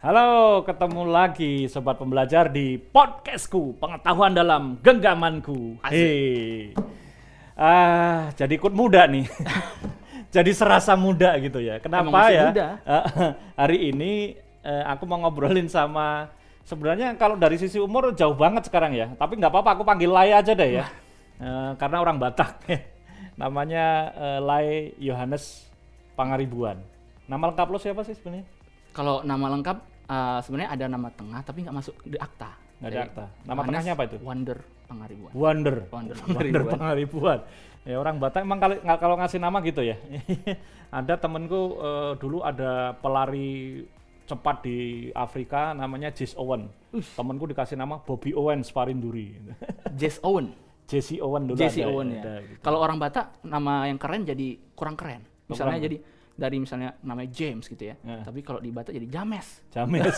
Halo, ketemu lagi sobat pembelajar di podcastku, pengetahuan dalam genggamanku. Hei. Ah, jadi ikut muda nih. jadi serasa muda gitu ya. Kenapa ya? muda. Hari ini eh, aku mau ngobrolin sama sebenarnya kalau dari sisi umur jauh banget sekarang ya. Tapi nggak apa-apa, aku panggil Lai aja deh ya. Eh, karena orang Batak. Namanya eh, Lai Yohanes Pangaribuan. Nama lengkap lo siapa sih sebenarnya? Kalau nama lengkap eh, sebenarnya ada nama tengah tapi nggak masuk di akta. Nggak ada akta. Nama tengahnya apa itu? Wonder Pangaribuan. Wonder. Wonder Wonder Pangaribuan. Pangaribuan. Ya orang Batak emang kalau kalau ngasih nama gitu ya. ada temenku eh, dulu ada pelari cepat di Afrika namanya Jesse Owen. Temenku dikasih nama Bobby Owen Sparinduri. Jesse Owen. Jesse Owen dulu Jesse ada, Owen ya. ada gitu. Kalau orang Batak nama yang keren jadi kurang keren. Misalnya kurang. jadi dari misalnya namanya James gitu ya. Ya. Tapi kalau di Batak jadi James. James.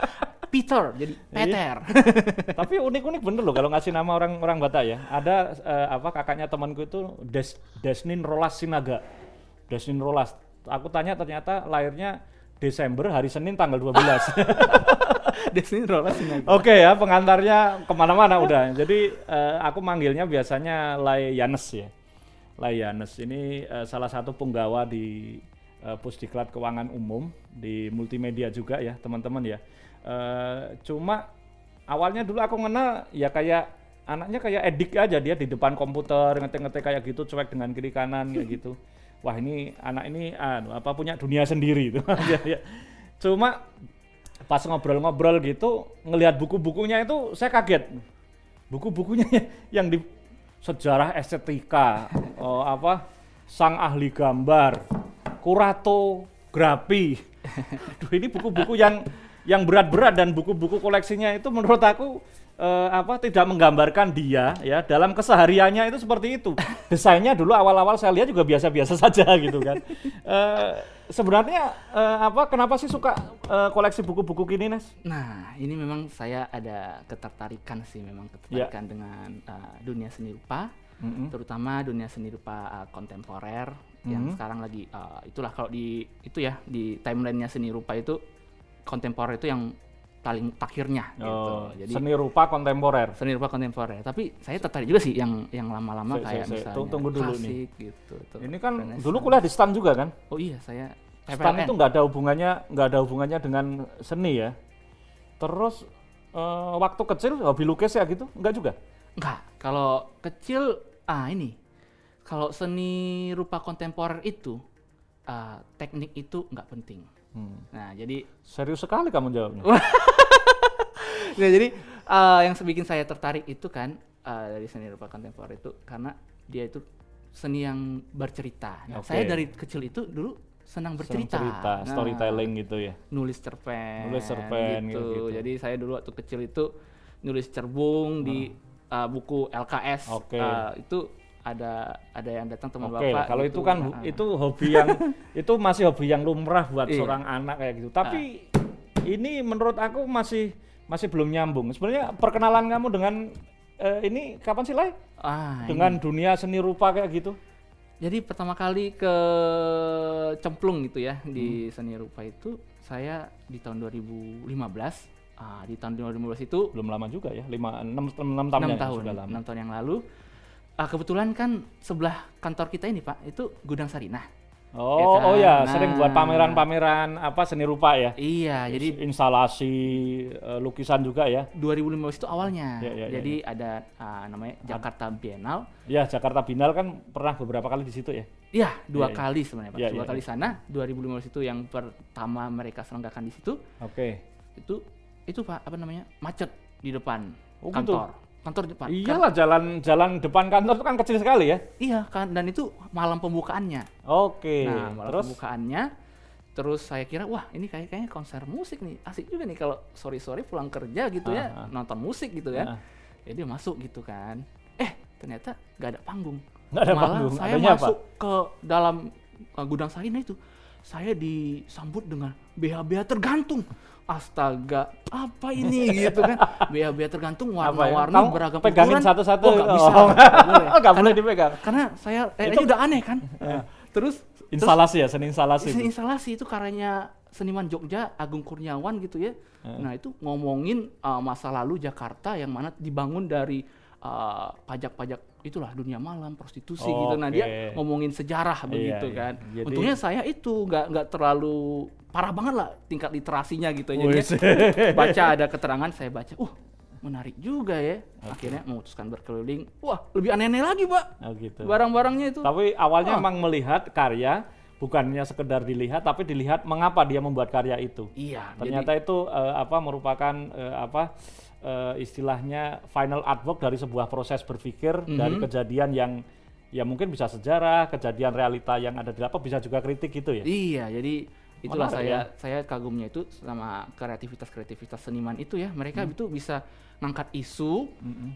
Peter jadi Iya. Peter. Tapi unik-unik bener loh kalau ngasih nama orang orang Batak ya. Ada eh, apa kakaknya temanku itu Des, Desnin Rolas Sinaga. Desnin Rolas. Aku tanya ternyata lahirnya Desember hari Senin tanggal 12. Destiny Roller Sinaga. Oke ya pengantarnya ke mana-mana udah. Jadi eh, aku manggilnya biasanya Lai Yanes ya. Lai Yanes ini eh, salah satu penggawa di eh, Pusdiklat Keuangan Umum di multimedia juga ya teman-teman ya. Eh, cuma awalnya dulu aku kenal ya kayak anaknya kayak edik aja dia di depan komputer ngetik-ngetik kayak gitu cuek dengan kiri kanan kayak gitu. Wah ini anak ini anu, apa punya dunia sendiri itu. Ya, ya. Cuma pas ngobrol-ngobrol gitu ngelihat buku-bukunya itu saya kaget buku-bukunya yang di sejarah estetika oh, apa sang ahli gambar kuratografi Aduh, ini buku-buku yang yang berat-berat dan buku-buku koleksinya itu menurut aku eh, apa tidak menggambarkan dia ya dalam kesehariannya itu seperti itu desainnya dulu awal-awal saya lihat juga biasa-biasa saja gitu kan Eh, sebenarnya eh, apa kenapa sih suka eh, koleksi buku-buku gini Nes? Nah, ini memang saya ada ketertarikan sih memang Ya. ketertarikan dengan uh, dunia seni rupa, Mm-mm. terutama dunia seni rupa uh, kontemporer yang Mhm. sekarang lagi uh, itulah kalau di itu ya di timelinenya seni rupa itu kontemporer itu yang paling takhirnya gitu. Oh, Jadi seni rupa kontemporer. seni rupa kontemporer. Tapi saya tertarik juga sih yang yang lama-lama kayak saya misalnya tunggu- tunggu dulu nih. klasik gitu. tuh, Ini kan Renaissance. dulu kuliah di STAN juga kan? Oh iya, saya STAN itu nggak ada hubungannya nggak ada hubungannya dengan seni ya. Terus eh, waktu kecil hobi lukis ya gitu? Enggak juga? Enggak, kalau kecil ah ini. Kalau seni rupa kontemporer itu ah, teknik itu nggak penting. Hmm. Nah, jadi Serius sekali kamu jawabnya. nah, jadi ah, yang bikin saya tertarik itu kan ah, dari seni rupa kontemporer itu karena dia itu seni yang bercerita. Nah, Oke. saya dari kecil itu dulu senang Senang bercerita. cerita, Nah, storytelling gitu ya. nulis cerpen, Nulis cerpen, gitu. gitu. Jadi saya dulu waktu kecil itu nulis cerbung di uh, buku LKS. Oke. Uh, itu ada ada yang datang teman Oke, bapak. kalau gitu. itu kan Nah, itu hobi yang itu masih hobi yang lumrah buat Iya. seorang anak kayak gitu. Tapi ini menurut aku masih masih belum nyambung. Sebenarnya perkenalan kamu dengan eh, ini kapan sih, Lai? ah, Dengan dunia seni rupa kayak gitu? Jadi pertama kali ke cemplung gitu ya di Hmm. seni rupa itu saya di tahun 2015. Ah, di tahun 2015 itu Belum lama juga ya, 5 6 6 tahun 6 ya, tahun, sudah lama. 6 tahun yang lalu. Ah, kebetulan kan sebelah kantor kita ini Pak, itu gudang Sarinah. Oh, kan? oh ya, sering buat Nah. pameran-pameran apa seni rupa ya. Iya, jadi instalasi eh, lukisan juga ya. 2015 itu awalnya. Ya, ya, ya, Jadi ada ah, namanya Jakarta Biennale. Ya, Jakarta Binal kan pernah beberapa kali di situ ya. Iya, dua Ya, ya. kali sebenarnya Pak. Ya, dua ya, kali ya. sana. 2015 itu yang pertama mereka selenggarakan di situ. Oke. Itu itu Pak, apa namanya? macet di depan Oh, gitu? Kantor. Depan. Kan- Iyalah jalan-jalan depan kantor itu kan kecil sekali ya. iya kan dan itu malam pembukaannya. Oke. Nah, malam Terus pembukaannya terus saya kira wah ini kayak kayaknya konser musik nih asik juga nih kalau sorry sorry pulang kerja gitu ya Ah, ah. nonton musik gitu kan Ah. jadi masuk gitu kan eh ternyata nggak ada panggung Nggak ada Malah panggung. saya Adanya apa? masuk ke dalam uh, gudang Sarina itu saya disambut dengan BH-BH tergantung astaga apa ini gitu kan BH-BH tergantung ya? warna-warni Kamu beragam pegangin ukuran. satu-satu. oh nggak bisa Oh. nggak boleh. Boleh dipegang. karena saya eh, Itu- udah aneh kan Eh. terus Instalasi ya, seni instalasi. Terus itu. instalasi itu karyanya seniman Jogja Agung Kurniawan gitu ya. Nah itu ngomongin uh, masa lalu Jakarta yang mana dibangun dari uh, pajak-pajak itulah dunia malam, prostitusi gitu. Nah dia Oke. ngomongin sejarah begitu iya. kan. Jadi- Untungnya saya itu nggak nggak terlalu parah banget lah tingkat literasinya gitu. Jadi Wis. baca ada keterangan saya baca, uh menarik juga ya. Akhirnya memutuskan berkeliling. Wah lebih aneh-aneh lagi pak. Oh, gitu. Barang-barangnya itu. Tapi awalnya Ah. emang melihat karya bukannya sekedar dilihat tapi dilihat mengapa dia membuat karya itu. Iya. Ternyata itu eh, apa merupakan eh, apa eh, istilahnya final artwork dari sebuah proses berpikir Mhm. dari kejadian yang ya mungkin bisa sejarah, kejadian realita yang ada di apa bisa juga kritik gitu ya. Iya, jadi itulah Menarik saya ya. saya kagumnya itu sama kreativitas-kreativitas seniman itu ya. Mereka Hmm. itu bisa ngangkat isu,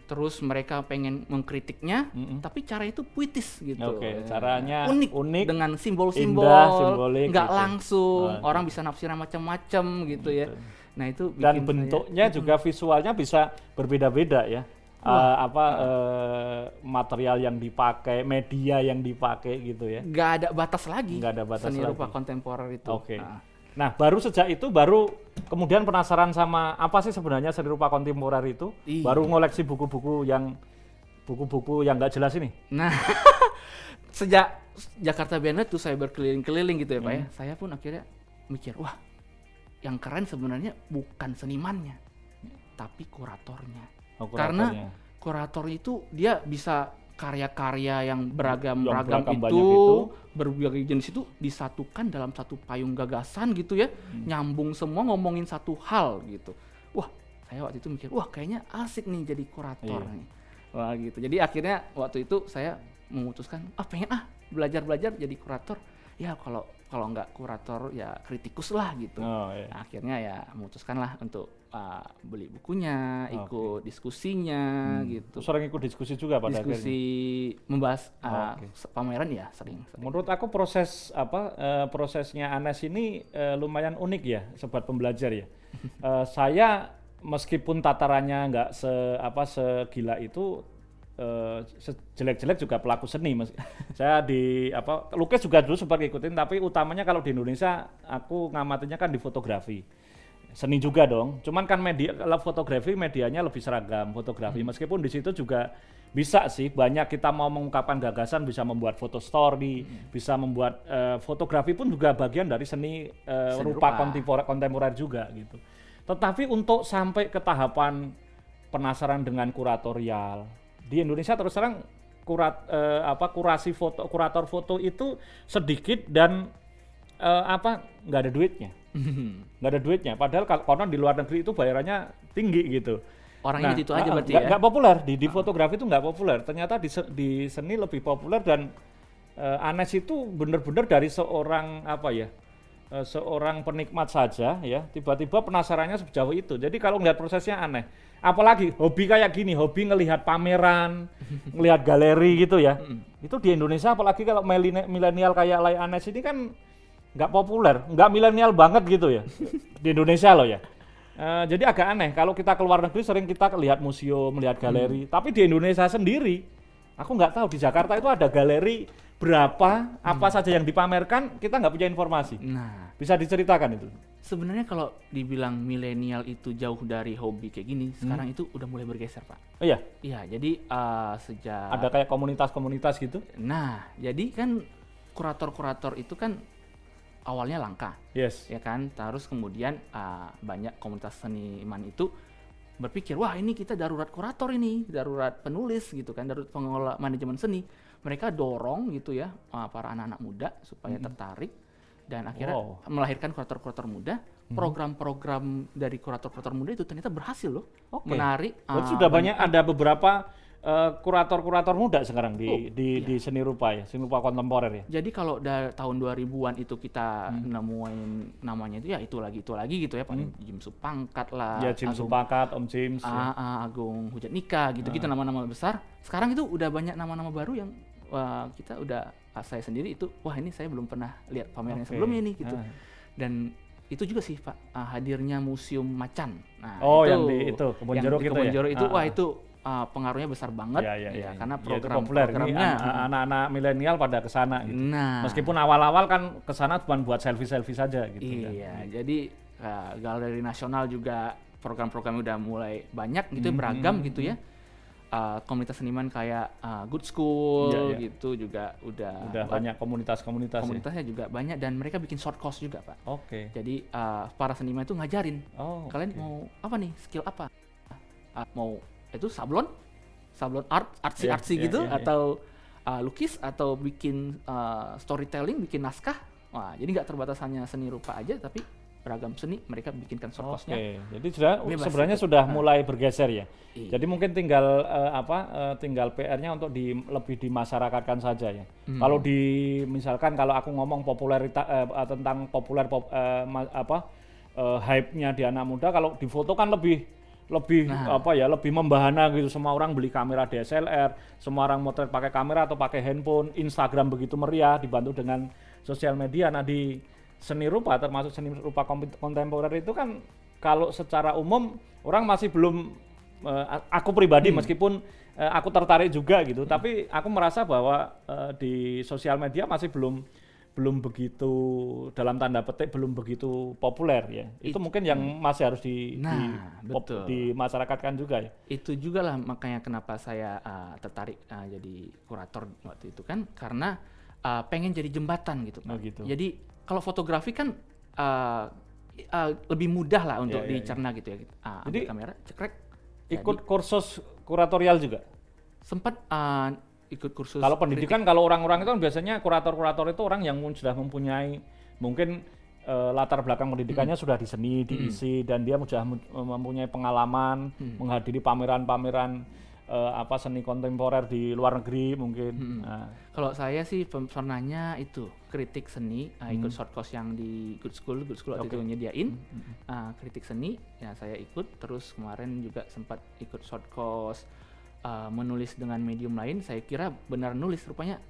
terus mereka pengen mengkritiknya, Mm-mm. tapi cara itu puitis gitu. Oke, Ya. caranya unik, unik, dengan simbol-simbol, nggak gitu. langsung, Oh, orang bisa nafsirnya macam-macam gitu ya. Nah itu dan bikin saya- bentuknya juga visualnya bisa berbeda-beda ya. Eh, apa eh, material yang dipakai, media yang dipakai gitu ya. nggak ada batas lagi. Nggak ada batas seni rupa lagi. kontemporer itu. Oke. Nah, Nah, baru sejak itu baru kemudian penasaran sama apa sih sebenarnya seni rupa kontemporer itu? Iya. Baru ngoleksi buku-buku yang buku-buku yang nggak jelas ini. Nah, sejak Jakarta Biennale tuh saya berkeliling-keliling gitu ya Pak Hmm. ya. Saya pun akhirnya mikir, wah yang keren sebenarnya bukan senimannya, tapi kuratornya. Oh, Karena kuratornya. kurator itu dia bisa karya-karya yang beragam-ragam beragam itu, itu. berbagai jenis itu disatukan dalam satu payung gagasan gitu ya, Hmm. nyambung semua ngomongin satu hal gitu. Wah, saya waktu itu mikir, wah kayaknya asik nih jadi kurator Iya. nih. Wah gitu. Jadi akhirnya waktu itu saya memutuskan, ah pengen ah belajar-belajar jadi kurator. Ya kalau kalau nggak kurator ya kritikus lah gitu. Oh, iya. Nah, akhirnya ya memutuskan lah untuk uh, beli bukunya, ikut diskusinya gitu. Sering ikut diskusi juga pada Diskusi akhirnya. membahas uh, Oke. se- pameran ya sering. sering. Menurut aku proses apa eh, prosesnya Anes ini eh, lumayan unik ya, sobat pembelajar ya. Eh, saya meskipun tatarannya nggak se apa segila itu eh, sejelek-jelek juga pelaku seni. Mas. saya di apa lukis juga dulu sempat ngikutin, tapi utamanya kalau di Indonesia aku ngamatinya kan di fotografi. Seni juga dong. Cuman kan media kalau fotografi medianya lebih seragam fotografi. Meskipun di situ juga bisa sih banyak kita mau mengungkapkan gagasan bisa membuat foto story, bisa membuat eh, fotografi pun juga bagian dari seni, eh, Seni rupa rupa. kontemporer, kontemporer juga gitu. Tetapi untuk sampai ke tahapan penasaran dengan kuratorial di Indonesia terus terang kurat eh, apa kurasi foto kurator foto itu sedikit dan eh, apa nggak ada duitnya. Nggak ada duitnya. Padahal kalau konon di luar negeri itu bayarannya tinggi gitu. Orangnya itu aja ah, berarti nggak- ya. nggak populer. Di, di fotografi itu nggak populer. Ternyata di, di seni lebih populer dan eh, Anes itu benar-benar dari seorang apa ya seorang penikmat saja ya tiba-tiba penasarannya sejauh itu. Jadi kalau ngelihat prosesnya aneh apalagi hobi kayak gini hobi ngelihat pameran ngelihat galeri gitu ya. Itu di Indonesia apalagi kalau milenial kayak Lai Anes ini kan nggak populer nggak milenial banget gitu ya. Di Indonesia loh ya. Eh, jadi agak aneh kalau kita keluar negeri sering kita lihat museum melihat galeri. Tapi di Indonesia sendiri aku nggak tahu di Jakarta itu ada galeri berapa apa saja yang dipamerkan kita nggak punya informasi. Nah, bisa diceritakan itu sebenarnya kalau dibilang milenial itu jauh dari hobi kayak gini, Hmm. sekarang itu udah mulai bergeser, Pak. oh iya Iya, jadi uh, sejak ada kayak komunitas-komunitas gitu Nah, jadi kan kurator-kurator itu kan awalnya langka, yes ya kan? Terus kemudian uh, banyak komunitas seniman itu berpikir, wah ini kita darurat kurator ini, darurat penulis gitu kan, darurat pengelola manajemen seni. Mereka dorong gitu ya uh, para anak-anak muda supaya tertarik dan akhirnya Wow. melahirkan kurator-kurator muda. Program-program dari kurator-kurator muda itu ternyata berhasil loh, Oke. menarik. Berarti uh, sudah banyak ada beberapa eh, kurator-kurator muda sekarang di Oh, di, di seni rupa ya seni rupa kontemporer ya Jadi kalau dari tahun 2000-an itu kita Hmm. nemuin namanya itu ya itu lagi itu lagi gitu ya paling Jim Supangkat lah, ya Jim Agung, Supakat Om James ya. Ah, ah, Agung Hujat Nika gitu-gitu nama-nama besar. Sekarang itu udah banyak nama-nama baru yang wah, kita udah ah, saya sendiri itu wah ini saya belum pernah lihat pamerannya Oke. sebelumnya nih gitu. Ah. Dan itu juga sih Pak ah, hadirnya Museum Macan. Nah, Oh, yang di itu, Kebon yang Jeruk itu ya? Jeruk itu Ah, wah ah. itu uh, pengaruhnya besar banget Ya, ya, ya, karena ya, itu program populer. Ini programnya an- anak-anak milenial pada ke sana gitu. nah Meskipun awal-awal kan ke sana cuma buat selfie-selfie saja gitu kan. iya jadi uh, galeri nasional juga program-programnya udah mulai banyak gitu ya, Hmm, beragam hmm, gitu ya Uh, komunitas seniman kayak uh, Good School Iya, iya. gitu juga udah Udah banyak komunitas-komunitas ya. komunitasnya juga banyak dan mereka bikin short course juga pak Oke. jadi uh, para seniman itu ngajarin Oh. kalian oke. mau apa nih skill apa Ah, mau itu sablon sablon art artsy Iya, artsy iya, gitu iya, iya. atau ah, lukis atau bikin ah, storytelling bikin naskah wah jadi nggak terbatas hanya seni rupa aja tapi beragam seni mereka bikinkan short Oke, course-nya jadi sudah Bebas sebenarnya itu. sudah Ah. mulai bergeser ya. Iya. Jadi mungkin tinggal eh, apa eh, tinggal PR-nya untuk di lebih dimasyarakatkan saja ya. Hmm. Kalau di misalkan kalau aku ngomong popularitas eh, tentang populer pop, ma- apa eh, hype-nya di anak muda kalau di foto kan lebih lebih Nah. apa ya lebih membahana gitu semua orang beli kamera DSLR semua orang motret pakai kamera atau pakai handphone Instagram begitu meriah dibantu dengan sosial media nah di seni rupa termasuk seni rupa kontemporer itu kan kalau secara umum orang masih belum a- aku pribadi meskipun eh, aku tertarik juga gitu tapi aku merasa bahwa eh, di sosial media masih belum belum begitu dalam tanda petik belum begitu populer ya. Itu mungkin yang masih harus di, Nah, di pop- betul. dimasyarakatkan juga ya. Itu juga lah makanya kenapa saya ah, tertarik ah, jadi kurator waktu itu kan karena ah, pengen jadi jembatan gitu Oh, gitu. jadi kalau fotografi kan ah, ah, lebih mudah lah untuk Iya, iya, iya. dicerna gitu ya. Ambil Jadi, kamera cekrek. ikut kursus kuratorial juga? Sempat ah, ikut kursus kalau kritik. pendidikan kalau orang-orang itu kan biasanya kurator-kurator itu orang yang sudah mempunyai mungkin eh, latar belakang pendidikannya sudah di seni diisi dan dia sudah mempunyai pengalaman menghadiri pameran-pameran eh, apa seni kontemporer di luar negeri mungkin Nah, Kalau saya sih pernahnya itu kritik seni, uh, ikut short course yang di Good School, Good School waktu Hmm. Hmm, itu nyediain uh, kritik seni, ya saya ikut. Terus kemarin juga sempat ikut short course uh, menulis dengan medium lain. Saya kira benar nulis, rupanya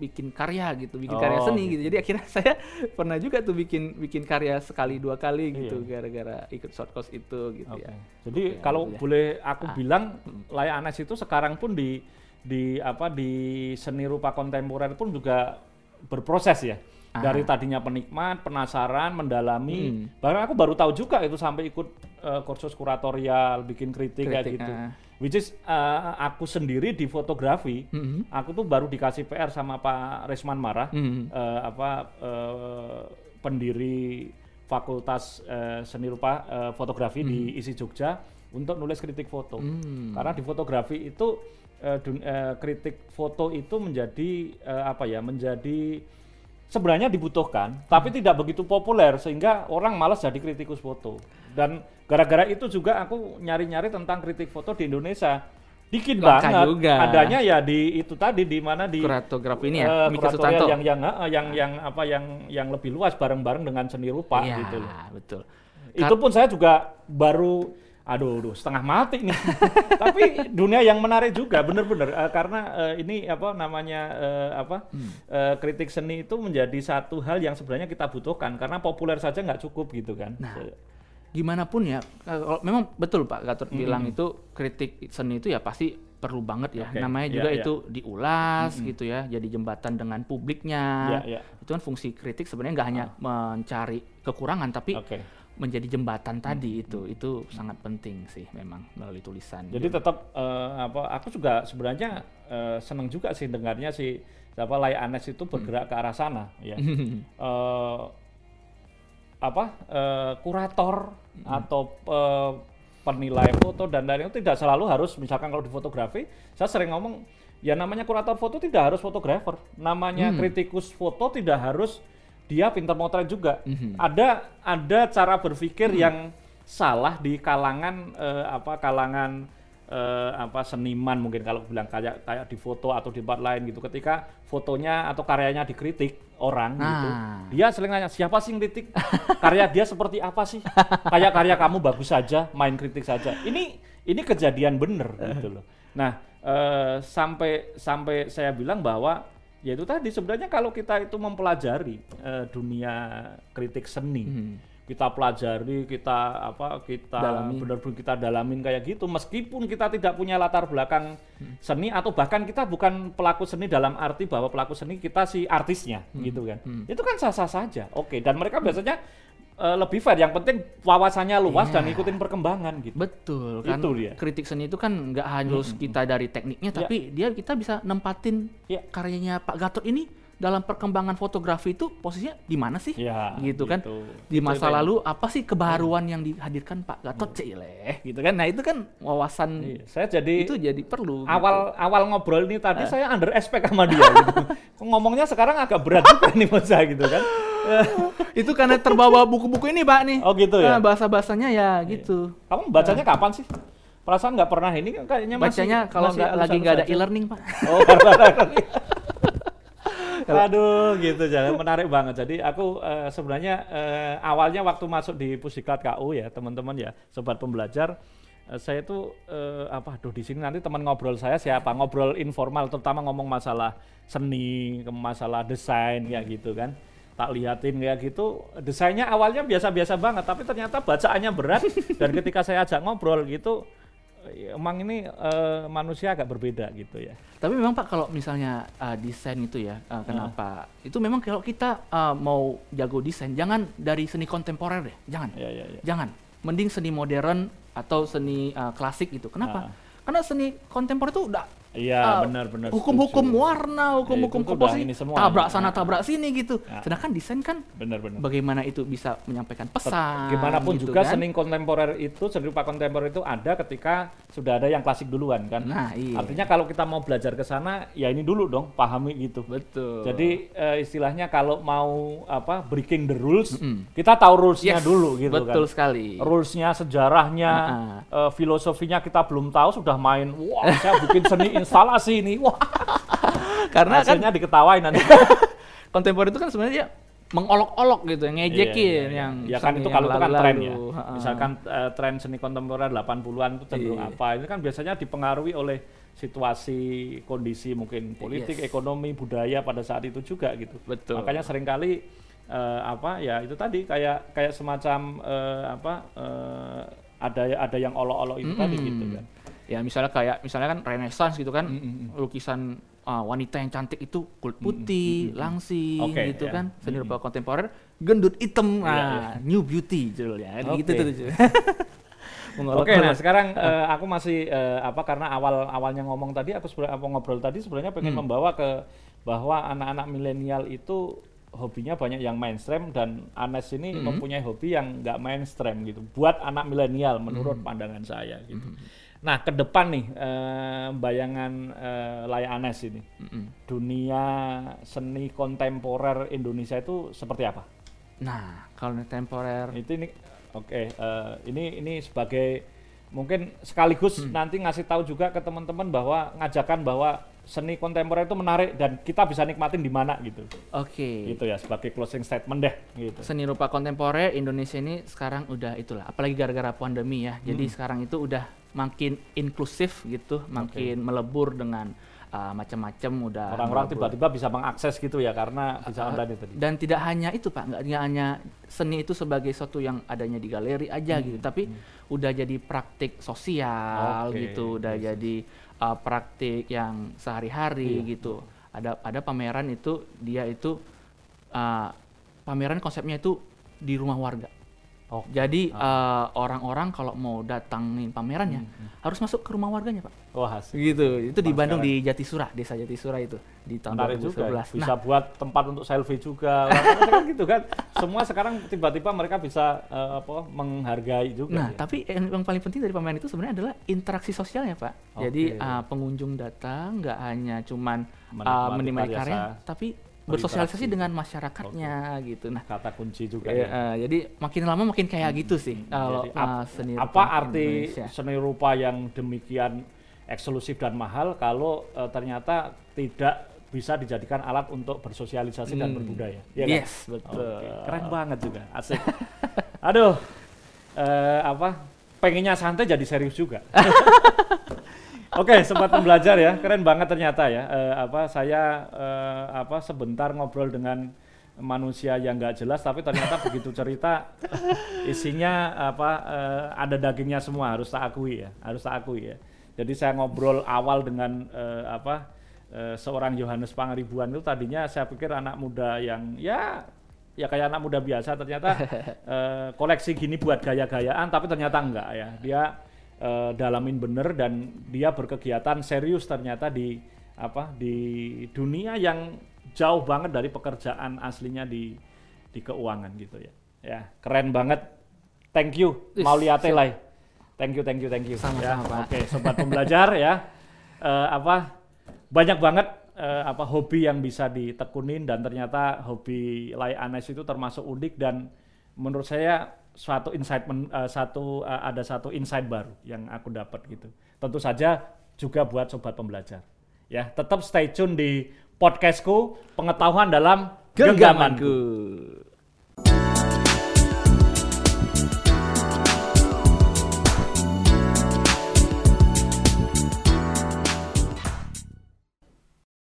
bikin karya gitu, bikin karya Oh, seni gitu. gitu. Jadi akhirnya saya pernah juga tuh bikin bikin karya sekali dua kali gitu, Iya. gara-gara ikut short course itu gitu Oke. ya. Jadi Oke, kalau alhamdulillah. boleh aku Ah. bilang layak Anes itu sekarang pun di di apa di seni rupa kontemporer pun juga berproses ya. Ah. Dari tadinya penikmat, penasaran, mendalami. Hmm. Bahkan aku baru tahu juga itu sampai ikut eh, kursus kuratorial, bikin kritik, kayak Kritik, gitu. ah. Which is eh, aku sendiri di fotografi, Mhm. aku tuh baru dikasih PR sama Pak Resman Marah, Mhm. eh, apa eh, pendiri Fakultas eh, Seni Rupa eh, Fotografi di ISI Jogja untuk nulis kritik foto. Hmm. Karena di fotografi itu eh, dun- eh, kritik foto itu menjadi eh, apa ya? Menjadi sebenarnya dibutuhkan, tapi tidak begitu populer sehingga orang malas jadi kritikus foto. Dan gara-gara itu juga aku nyari-nyari tentang kritik foto di Indonesia. Dikit banget. juga. Adanya ya di itu tadi di mana di Kuratografi ini ya, eh, Mika Sutanto. yang yang eh, yang yang apa yang yang lebih luas bareng-bareng dengan seni rupa Iya, gitu loh. betul. Itu pun saya juga baru aduh, aduh setengah mati nih. Tapi dunia yang menarik juga bener-bener eh, karena eh, ini apa namanya eh, apa Hmm. eh, kritik seni itu menjadi satu hal yang sebenarnya kita butuhkan karena populer saja nggak cukup gitu kan. Nah, Se- gimana pun ya kalau memang betul Pak Gatot Mm-mm. bilang itu kritik seni itu ya pasti perlu banget ya Oke, namanya iya, juga iya. itu diulas gitu ya jadi jembatan dengan publiknya Iya, iya. itu kan fungsi kritik sebenarnya nggak hanya mencari kekurangan tapi Oke. Menjadi jembatan tadi itu itu sangat penting sih memang melalui tulisan. Jadi tetap eh, apa aku juga sebenarnya eh, seneng juga sih dengarnya si siapa Lai Anes itu bergerak ke arah sana ya. Eh, apa eh, kurator atau eh, penilai foto dan lain itu tidak selalu harus misalkan kalau di fotografi saya sering ngomong ya namanya kurator foto tidak harus fotografer namanya kritikus foto tidak harus dia pintar motret juga. Ada ada cara berpikir yang salah di kalangan eh, apa kalangan eh, apa seniman mungkin. Kalau bilang kayak kayak di foto atau di tempat lain gitu. Ketika fotonya atau karyanya dikritik orang gitu Nah. dia sering nanya siapa sih yang kritik? Karya dia seperti apa sih? Kayak karya kamu bagus saja main kritik saja. Ini ini kejadian bener gitu loh. Nah eh, sampai sampai saya bilang bahwa yaitu tadi sebenarnya kalau kita itu mempelajari eh, dunia kritik seni Hmm. kita pelajari, kita apa, kita benar-benar kita dalamin kayak gitu. Meskipun kita tidak punya latar belakang seni atau bahkan kita bukan pelaku seni dalam arti bahwa pelaku seni kita si artisnya, gitu kan. Itu kan sah-sah saja. Oke, dan mereka biasanya eh, lebih fair. Yang penting wawasannya luas dan Iya. ikutin perkembangan gitu. Betul kan. Itu dia. Kritik seni itu kan nggak harus kita dari tekniknya, tapi dia kita bisa nempatin Ya. karyanya Pak Gatot ini dalam perkembangan fotografi itu posisinya di mana sih? Ya, gitu kan. gitu. Di masa yang- lalu apa sih kebaruan yang dihadirkan Pak Gatot Cileh gitu kan. Nah, itu kan wawasan Iya, saya jadi itu jadi perlu. gitu. awal awal ngobrol ini tadi Eh. saya under expect sama dia gitu. Ngomongnya sekarang agak berat juga nih saya gitu kan. Itu karena terbawa buku-buku ini, Pak nih. Oh gitu ya. Nah, bahasa-bahasanya ya gitu. Kamu bacanya kapan sih? Perasaan nggak pernah ini kan kayaknya masih Bacanya kalau masih nggak lagi nggak ada e-learning, Pak. Oh, Aduh, gitu jadi menarik banget. Jadi aku eh, sebenarnya eh, awalnya waktu masuk di Pusdiklat KU ya, teman-teman ya, sobat pembelajar, eh, saya tuh eh, apa aduh di sini nanti teman ngobrol saya siapa? Ngobrol informal terutama ngomong masalah seni, masalah desain ya gitu kan. Tak liatin kayak gitu, desainnya awalnya biasa-biasa banget, tapi ternyata bacaannya berat dan ketika saya ajak ngobrol gitu emang ini eh, manusia agak berbeda gitu ya. Tapi memang Pak kalau misalnya uh, desain itu ya, uh, kenapa? Itu memang kalau kita uh, mau jago desain, jangan dari seni kontemporer deh, jangan, Ya ya ya. jangan. Mending seni modern atau seni uh, klasik gitu. Kenapa? Ah. Karena seni kontemporer itu udah Iya, uh, benar-benar. hukum-hukum setuju. warna, hukum-hukum itu udah komposisi, ini semua. tabrak Ah. sana tabrak sini gitu. Ah. Sedangkan desain kan Benar-benar. bagaimana itu bisa menyampaikan pesan. Gimana pun gitu juga kan. seni kontemporer itu, seni rupa kontemporer itu ada ketika sudah ada yang klasik duluan kan. Nah, iya. Artinya kalau kita mau belajar ke sana, ya ini dulu dong, pahami gitu. betul. Jadi eh, istilahnya kalau mau apa breaking the rules, Mm-mm. kita tahu rulesnya Yes, dulu gitu betul kan. sekali. Rulesnya, sejarahnya, Ah. eh, filosofinya kita belum tahu sudah main. Wah, saya bikin seni instalasi ini. Wah, Karena kan hasilnya diketawain nanti. kontemporer itu kan sebenarnya mengolok-olok gitu, ngejekin Iya, iya, iya. yang ya kan itu kalau itu kan tren ya. Misalkan eh, tren seni kontemporer 80-an itu cenderung Iya. apa? Ini kan biasanya dipengaruhi oleh situasi kondisi mungkin politik, Yes. ekonomi, budaya pada saat itu juga gitu. Betul. Makanya sering kali eh, apa ya itu tadi kayak kayak semacam eh, apa eh, ada ada yang olok-olok itu tadi Mm-mm. gitu kan. Ya misalnya kayak misalnya kan Renaissance gitu kan, Mm-mm. lukisan ah, wanita yang cantik itu kulit putih, langsing Oke, gitu ya. kan, seni rupa kontemporer, gendut hitam, Iya, nah, new beauty judulnya, gitu Oke. tuh. Oke, nah sekarang eh, aku masih eh, apa karena awal awalnya ngomong tadi aku sebenarnya ngobrol tadi sebenarnya pengen Hmm. membawa ke bahwa anak-anak milenial itu hobinya banyak yang mainstream dan Anes ini Hmm. mempunyai hobi yang nggak mainstream gitu. Buat anak milenial menurut Hmm. pandangan saya gitu. Nah, ke depan nih eh, bayangan eh, Laya Anes ini. Mm-mm. Dunia seni kontemporer Indonesia itu seperti apa? Nah, kalau temporer, itu ini oke eh, ini ini sebagai mungkin sekaligus Hmm. nanti ngasih tahu juga ke teman-teman bahwa ngajakan bahwa seni kontemporer itu menarik dan kita bisa nikmatin di mana gitu oke. gitu ya sebagai closing statement deh gitu Seni rupa kontemporer Indonesia ini sekarang udah itulah, apalagi gara-gara pandemi ya. Jadi Hmm. sekarang itu udah makin inklusif gitu, makin melebur dengan uh, macam-macam udah orang-orang tiba-tiba bisa mengakses gitu ya karena bisa Uh, online tadi Dan tidak hanya itu Pak, nggak hanya seni itu sebagai sesuatu yang adanya di galeri aja Hmm, gitu, tapi udah jadi praktik sosial Oke, gitu, udah yes. jadi uh, praktik yang sehari-hari Iya, gitu. Ada ada pameran itu dia itu uh, pameran konsepnya itu di rumah warga. Oh Jadi uh, orang-orang kalau mau datangin pamerannya Hmm, harus masuk ke rumah warganya Pak. wah asik. Gitu. Itu di Bandung sekarang. di Jatisura, Desa Jatisura itu di tahun menarik juga ya. 2011. bisa buat tempat untuk selfie juga Orang-orang kan gitu kan semua sekarang tiba-tiba mereka bisa eh, apa menghargai juga Nah, ya. tapi yang, yang paling penting dari pameran itu sebenarnya adalah interaksi sosialnya, Pak. Jadi Oke. uh, pengunjung datang nggak hanya cuman uh, Menikmati karya tapi bersosialisasi dengan masyarakatnya gitu. Nah, kata kunci juga ya, ya. uh, jadi makin lama makin kayak gitu sih kalau Jadi uh, seni apa rupa arti Indonesia. seni rupa yang demikian eksklusif dan mahal kalau eh, ternyata tidak bisa dijadikan alat untuk bersosialisasi dan Hmm. berbudaya ya kan? Yes, betul. Oke, keren banget juga asik aduh eh, apa pengennya santai jadi serius juga Oke, sempat belajar ya, keren banget ternyata ya. Eh, apa saya eh, apa sebentar ngobrol dengan manusia yang nggak jelas tapi ternyata begitu cerita isinya apa eh, ada dagingnya semua harus tak akui ya harus tak akui ya. Jadi saya ngobrol awal dengan eh, apa eh, seorang Yohanes Pangaribuan itu tadinya saya pikir anak muda yang ya ya kayak anak muda biasa ternyata eh, koleksi gini buat gaya-gayaan tapi ternyata enggak ya. Dia eh, dalamin bener dan dia berkegiatan serius ternyata di apa di dunia yang jauh banget dari pekerjaan aslinya di di keuangan gitu ya. Ya, keren banget. Thank you Is, Mauliate. Lai. Thank you, thank you, thank you. Sama-sama, ya, Pak. Oke, sobat pembelajar ya. Eh, apa banyak banget eh, apa hobi yang bisa ditekunin dan ternyata hobi Lai Anes itu termasuk unik dan menurut saya suatu insight men- eh, satu eh, ada satu insight baru yang aku dapat gitu. Tentu saja juga buat sobat pembelajar. Ya, tetap stay tune di podcastku pengetahuan dalam genggamanku. Genggamanku.